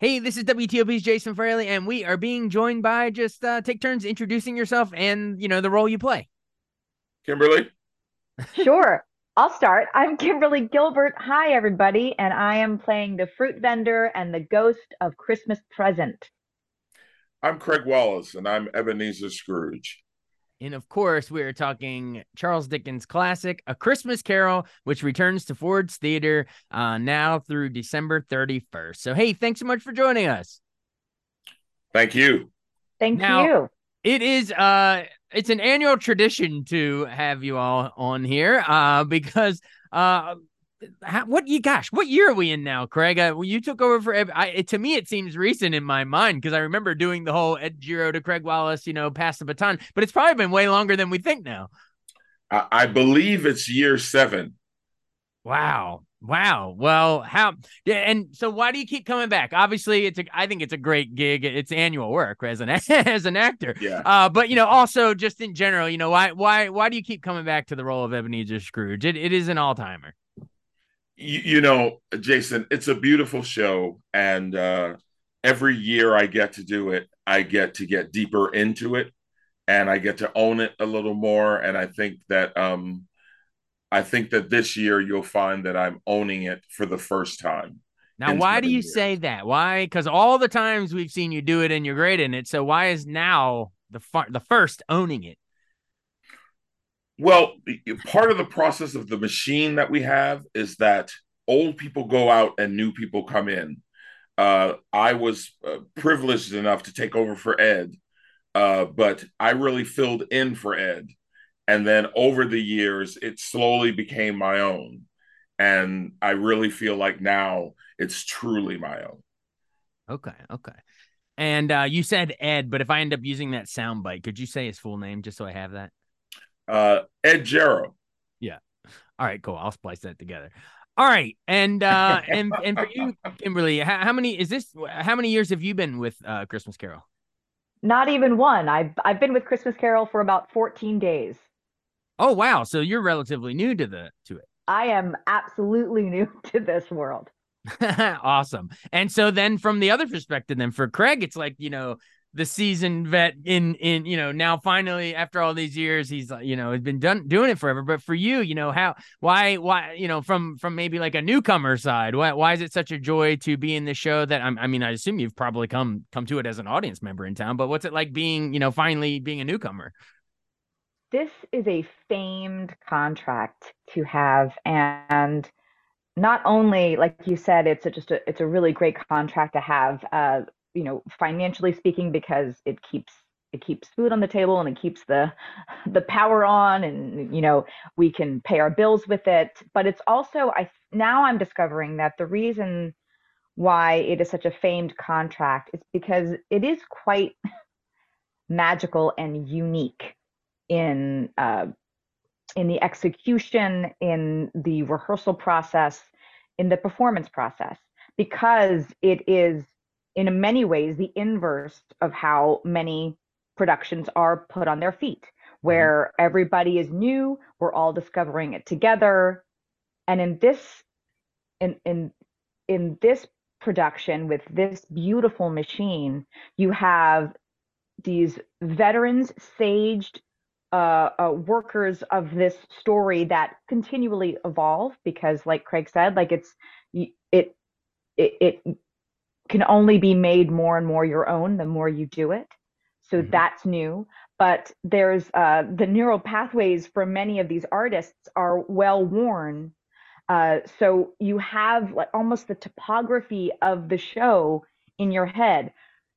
Hey, this is WTOP's Jason Fraley, and we are being joined by just uh, take turns introducing yourself and you know the role you play. Kimberly. Sure. I'll start. I'm Kimberly Gilbert. Hi, everybody. And I am playing the fruit vendor and the ghost of Christmas present. I'm Craig Wallace, and I'm Ebenezer Scrooge. And of course, we are talking Charles Dickens' classic, A Christmas Carol, which returns to Ford's Theater uh, now through December 31st. So, hey, thanks so much for joining us. Thank you. Thank Now- you. It is uh it's an annual tradition to have you all on here uh because uh how, what you gosh what year are we in now Craig uh, you took over for I, it, to me it seems recent in my mind because I remember doing the whole Ed Gero to Craig Wallace you know pass the baton but it's probably been way longer than we think now I, I believe it's year seven. wow wow well how yeah and so why do you keep coming back obviously it's a I think it's a great gig it's annual work as an as an actor Yeah. Uh, but you know, also just in general, you know, why why why do you keep coming back to the role of Ebenezer Scrooge? It it is an all timer. You, you know, Jason, it's a beautiful show, and uh, every year I get to do it, I get to get deeper into it, and I get to own it a little more. And I think that um, I think that this year you'll find that I'm owning it for the first time. Now, why do you years. say that? Why? Because all the times we've seen you do it and you're great in it. So why is now the the first owning it? Well, part of the process of the machine that we have is that old people go out and new people come in. Uh, I was uh, privileged enough to take over for Ed, uh, but I really filled in for Ed. And then over the years, it slowly became my own. And I really feel like now it's truly my own. Okay, okay. And uh, you said Ed, but if I end up using that soundbite, could you say his full name just so I have that? Uh, Ed Gero. Yeah. All right, cool. I'll splice that together. All right, and uh, and and for you, Kimberly, how, how many is this? How many years have you been with uh, Christmas Carol? Not even one. I've I've been with Christmas Carol for about 14 days. Oh wow, so you're relatively new to the to it. I am absolutely new to this world. awesome. And so then from the other perspective, then for Craig, it's like, you know, the seasoned vet in in you know now finally after all these years he's you know has been done doing it forever. But for you you know how why why you know from from maybe like a newcomer side why why is it such a joy to be in the show that I'm, i mean i assume you've probably come come to it as an audience member in town but what's it like being you know finally being a newcomer? This is a famed contract to have and not only like you said it's a, just a it's a really great contract to have uh you know financially speaking because it keeps it keeps food on the table and it keeps the the power on and you know we can pay our bills with it. But it's also i now i'm discovering that the reason why it is such a famed contract is because it is quite magical and unique in uh, in the execution, in the rehearsal process, in the performance process, because it is in many ways the inverse of how many productions are put on their feet, where everybody is new, we're all discovering it together, and in this in in in this production with this beautiful machine, you have these veterans, saged uh, uh, workers of this story that continually evolve because, like Craig said, like it's it it, it can only be made more and more your own the more you do it. So Mhm. that's new. But there's uh, the neural pathways for many of these artists are well worn. Uh, so you have like almost the topography of the show in your head,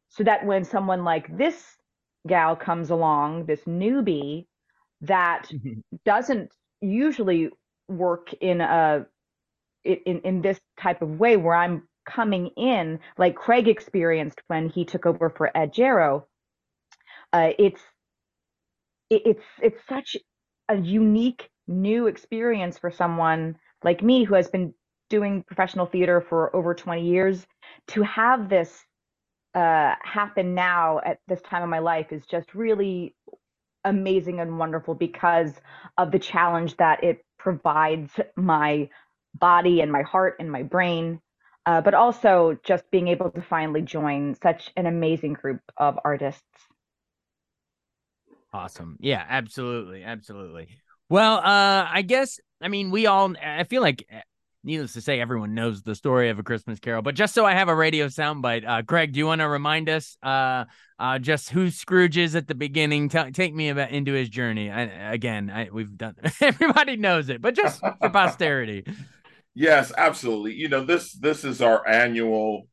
so that when someone like this gal comes along, this newbie that doesn't usually work in a in in this type of way where I'm coming in like Craig experienced when he took over for Ed Gero. Uh, it's it, it's it's such a unique new experience for someone like me who has been doing professional theater for over 20 years to have this uh, happen now at this time of my life is just really amazing and wonderful because of the challenge that it provides my body and my heart and my brain. Uh, but also just being able to finally join such an amazing group of artists. Awesome. Yeah, absolutely. Absolutely. Well, uh, I guess, I mean, we all, I feel like, eh, needless to say, everyone knows the story of A Christmas Carol, but just so I have a radio soundbite, uh, Greg, do you want to remind us, uh, uh, just who Scrooge is at the beginning? T- take me about into his journey. I, again, I, we've done, everybody knows it, but just for posterity. Yes, absolutely. You know, this, this is our annual,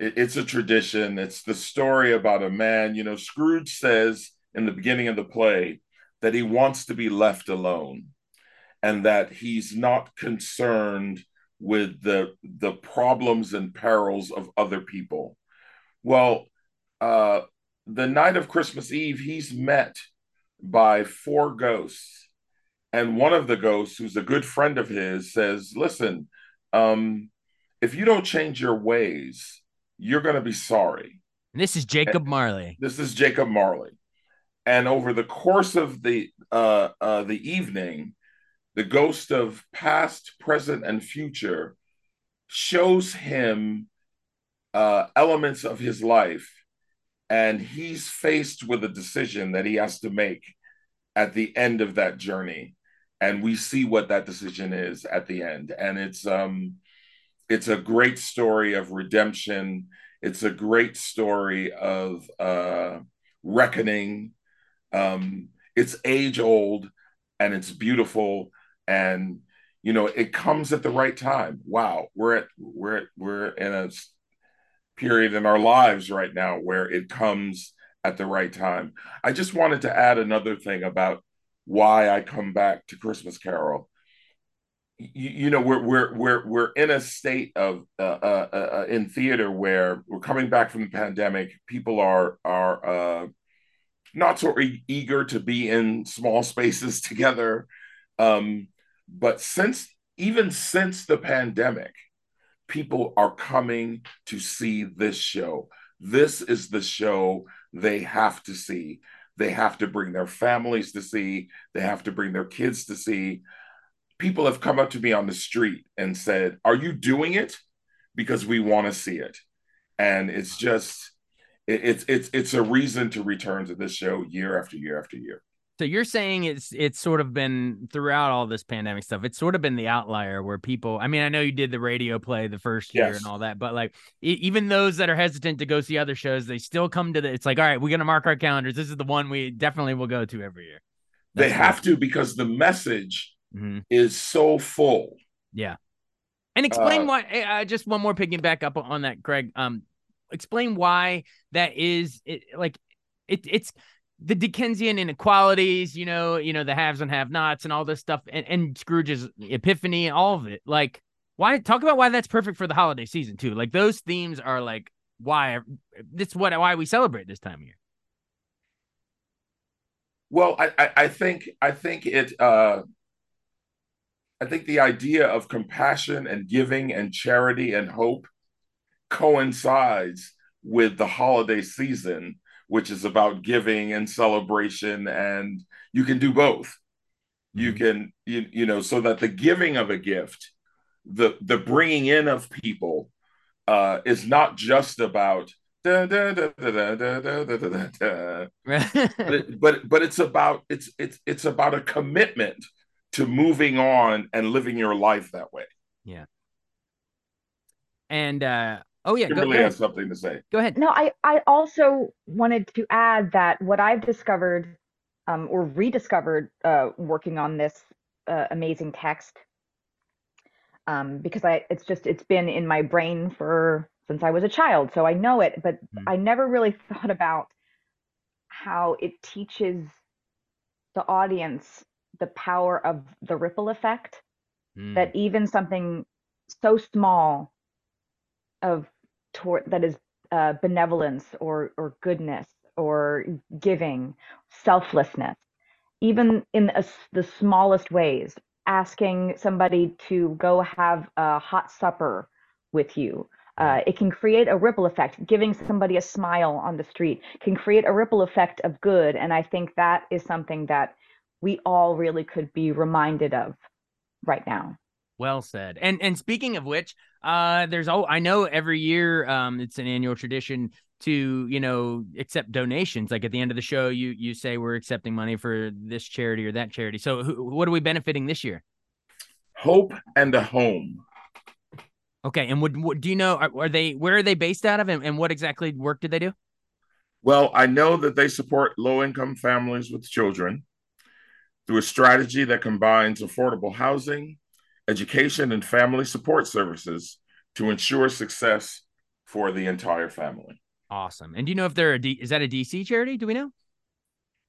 it, it's a tradition. It's the story about a man, you know, Scrooge says, in the beginning of the play that he wants to be left alone and that he's not concerned with the the problems and perils of other people well uh the night of christmas eve he's met by four ghosts and one of the ghosts who's a good friend of his says listen um if you don't change your ways you're going to be sorry. This is jacob marley. this is jacob marley. And over the course of the uh, uh, the evening, the ghost of past, present, and future shows him uh, elements of his life, and he's faced with a decision that he has to make at the end of that journey, and we see what that decision is at the end, and it's um, it's a great story of redemption. It's a great story of uh, reckoning um, it's age old and it's beautiful and you know it comes at the right time. Wow, we're at we're at, we're in a period in our lives right now where it comes at the right time. I just wanted to add another thing about why I come back to Christmas Carol. You, you know, we're we're we're we're in a state of uh, uh, uh, in theater where we're coming back from the pandemic. People are are uh, not so e- eager to be in small spaces together. Um, but since even since the pandemic, people are coming to see this show. This is the show they have to see. They have to bring their families to see. They have to bring their kids to see. People have come up to me on the street and said, Are you doing it? Because we want to see it. And it's just, it's it's it's a reason to return to this show year after year after year. So you're saying it's it's sort of been throughout all this pandemic stuff. It's sort of been the outlier where people. I mean, I know you did the radio play the first year yes. and all that, but like even those that are hesitant to go see other shows, they still come to the. It's like, all right, we're gonna mark our calendars. This is the one we definitely will go to every year. That's they have to because the message mm-hmm. is so full. Yeah. And explain uh, why. Uh, just one more picking back up on that, Greg. Um, explain why that is it, like it, it's the Dickensian inequalities, you know, you know, the haves and have nots and all this stuff and, and Scrooge's epiphany, and all of it. Like why talk about why that's perfect for the holiday season too. Like those themes are like why that's what why we celebrate this time of year. Well, I, I, I think I think it uh I think the idea of compassion and giving and charity and hope coincides with the holiday season, which is about giving and celebration, and you can do both. Mm-hmm. You can, you, you know, so that the giving of a gift, the the bringing in of people, uh, is not just about but, but but it's about it's it's it's about a commitment to moving on and living your life that way. Yeah. And uh Oh yeah, Kimberly go, go has something to say. Go ahead. No, I I also wanted to add that what I've discovered um, or rediscovered uh, working on this uh, amazing text um, because I it's just it's been in my brain for since I was a child, so I know it, but mm. I never really thought about how it teaches the audience the power of the ripple effect. Mm. That even something so small of toward that is uh, benevolence or or goodness or giving, selflessness, even in a, the smallest ways. Asking somebody to go have a hot supper with you. Uh, it can create a ripple effect. Giving somebody a smile on the street can create a ripple effect of good. And I think that is something that we all really could be reminded of right now. Well said. And and speaking of which, uh, there's oh, I know every year, um, it's an annual tradition to you know accept donations. Like at the end of the show, you you say we're accepting money for this charity or that charity. So who, what are we benefiting this year? Hope and the home. Okay, and would, what do you know? Are, are, they where are they based out of, and, and what exactly work did they do? Well, I know that they support low income families with children through a strategy that combines affordable housing, education, and family support services to ensure success for the entire family. Awesome. And do you know if they're a D, is that a DC charity? Do we know?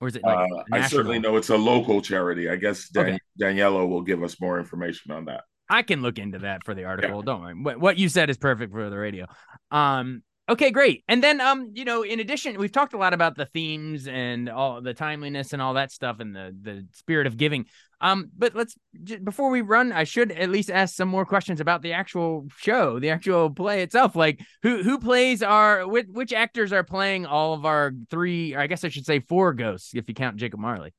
Or is it like uh, I certainly know it's a local charity. I guess Dan- okay. Daniela will give us more information on that. I can look into that for the article. Yeah. Don't worry. What, what you said is perfect for the radio. Um, Okay, great. And then um, you know, in addition, we've talked a lot about the themes and all the timeliness and all that stuff and the the spirit of giving. Um, but let's before we run, I should at least ask some more questions about the actual show, the actual play itself. Like who who plays our which, which actors are playing all of our three, I guess I should say four ghosts if you count Jacob Marley.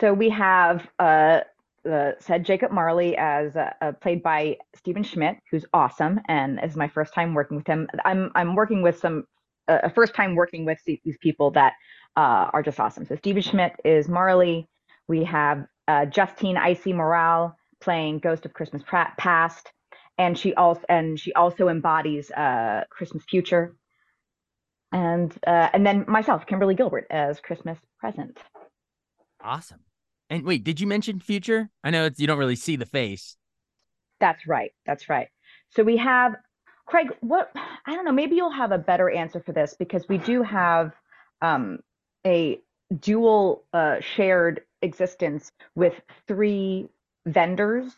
So we have uh uh, said Jacob Marley as uh, uh, played by Stephen Schmidt, who's awesome, and is my first time working with him. I'm I'm working with some uh, a first time working with these people that uh, are just awesome. So Stephen Schmidt is Marley. We have uh, Justine Icy Moral playing Ghost of Christmas Past, and she also and she also embodies Christmas Future. And and then myself, Kimberly Gilbert, as Christmas Present. Awesome. And wait, did you mention future? I know you don't really see the face. That's right. That's right. So we have Craig. What I don't know. Maybe you'll have a better answer for this because we do have um, a dual uh, shared existence with three vendors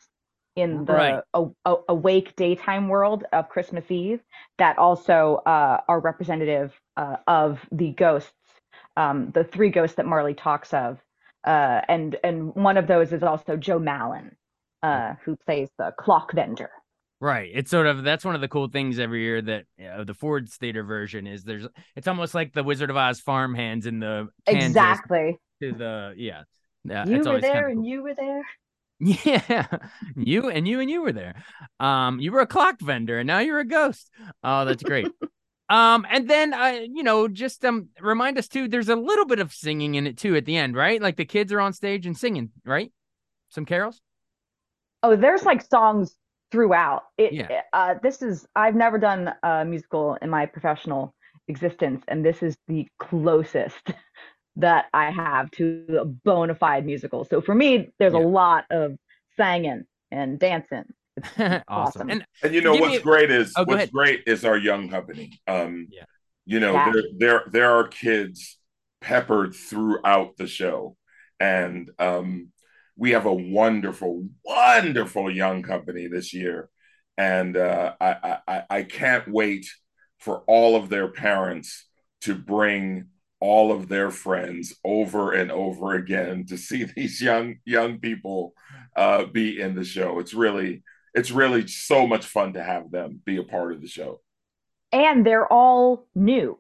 in the right. a, a, awake daytime world of Christmas Eve that also uh, are representative uh, of the ghosts, um, the three ghosts that Marley talks of uh, and and one of those is also Joe Mallon, uh, who plays the clock vendor. Right. It's sort of that's one of the cool things every year that uh, the Ford's theater version is there's it's almost like the Wizard of Oz farmhands in the Kansas exactly to the yeah. yeah you were there and cool. you were there. Yeah, you and you and you were there. Um, you were a clock vendor and now you're a ghost. Oh, that's great. Um, and then uh, you know, just um remind us too, there's a little bit of singing in it too at the end, right? Like the kids are on stage and singing, right? Some carols? Oh, there's like songs throughout. It yeah. uh this is I've never done a musical in my professional existence, and this is the closest that I have to a bona fide musical. So for me, there's yeah. a lot of singing and dancing awesome. awesome. And and you know what's me... great is oh, what's ahead. great is our young company. Um, yeah. You know, yeah. there there there are kids peppered throughout the show, and um, we have a wonderful, wonderful young company this year, and uh, I, I I can't wait for all of their parents to bring all of their friends over and over again to see these young young people uh, be in the show. It's really it's really so much fun to have them be a part of the show. And they're all new.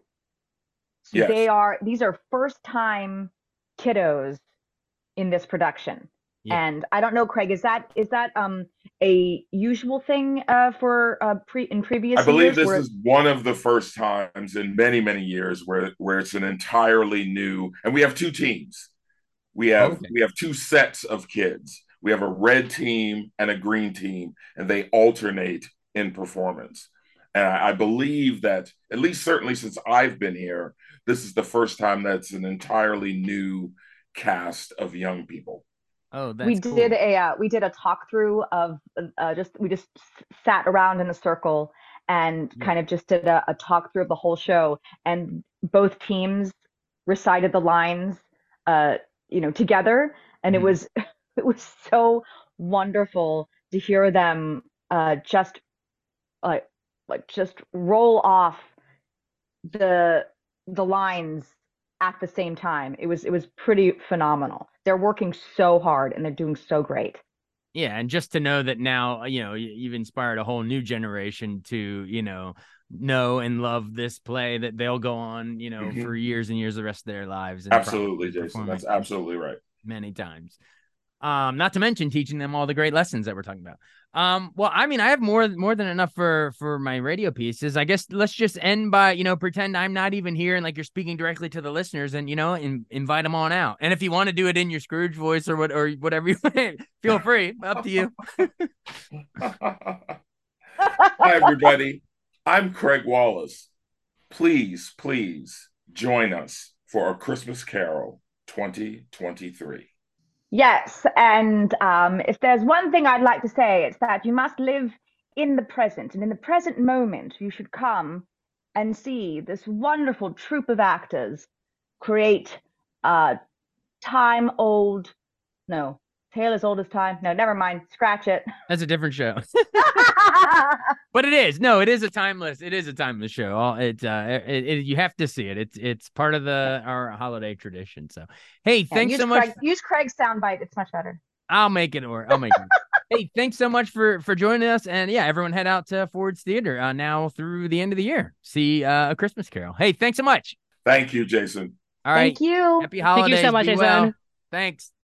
So yes. they are these are first time kiddos in this production. Yeah. And I don't know, Craig, is that is that um a usual thing uh, for uh, pre in previous? I believe this where... is one of the first times in many many years where where it's an entirely new, and we have two teams. We have okay. we have two sets of kids we have a red team and a green team, and they alternate in performance. And I, I believe that, at least certainly since I've been here, this is the first time that's an entirely new cast of young people. Oh, we cool. did a uh, we did a talk through of uh, just we just sat around in a circle and yeah. kind of just did a, a talk through of the whole show, and both teams recited the lines, uh, you know, together, and mm. it mm-hmm. was it was so wonderful to hear them uh, just like like just roll off the the lines at the same time. It was it was pretty phenomenal. They're working so hard and they're doing so great. Yeah, and just to know that now, you know, you've inspired a whole new generation to, you know, know and love this play that they'll go on, you know, mm-hmm. for years and years the rest of their lives. absolutely, Jason. That's absolutely right. Many times. Um, not to mention teaching them all the great lessons that we're talking about. Um, well, I mean, I have more more than enough for for my radio pieces. I guess let's just end by you know pretend I'm not even here and like you're speaking directly to the listeners and you know in, invite them on out. And if you want to do it in your Scrooge voice or what or whatever you want, feel free. Up to you. Hi everybody. I'm Craig Wallace. Please, please join us for our Christmas Carol 2023. Yes, and um, if there's one thing I'd like to say, it's that you must live in the present, and in the present moment, you should come and see this wonderful troupe of actors create a time-old, no, tale as old as time. No, never mind. Scratch it. That's a different show. but it is no, it is a timeless. It is a timeless show. All it, uh, it, it, you have to see it. It's it's part of the our holiday tradition. So, hey, yeah, thanks so much. Craig, use Craig's soundbite. It's much better. I'll make it or I'll make it. hey, thanks so much for for joining us. And yeah, everyone head out to Ford's Theater uh, now through the end of the year. See uh, a Christmas Carol. Hey, thanks so much. Thank you, Jason. All right. Thank you. Happy holidays. Thank you so much, Be Jason. well. Thanks.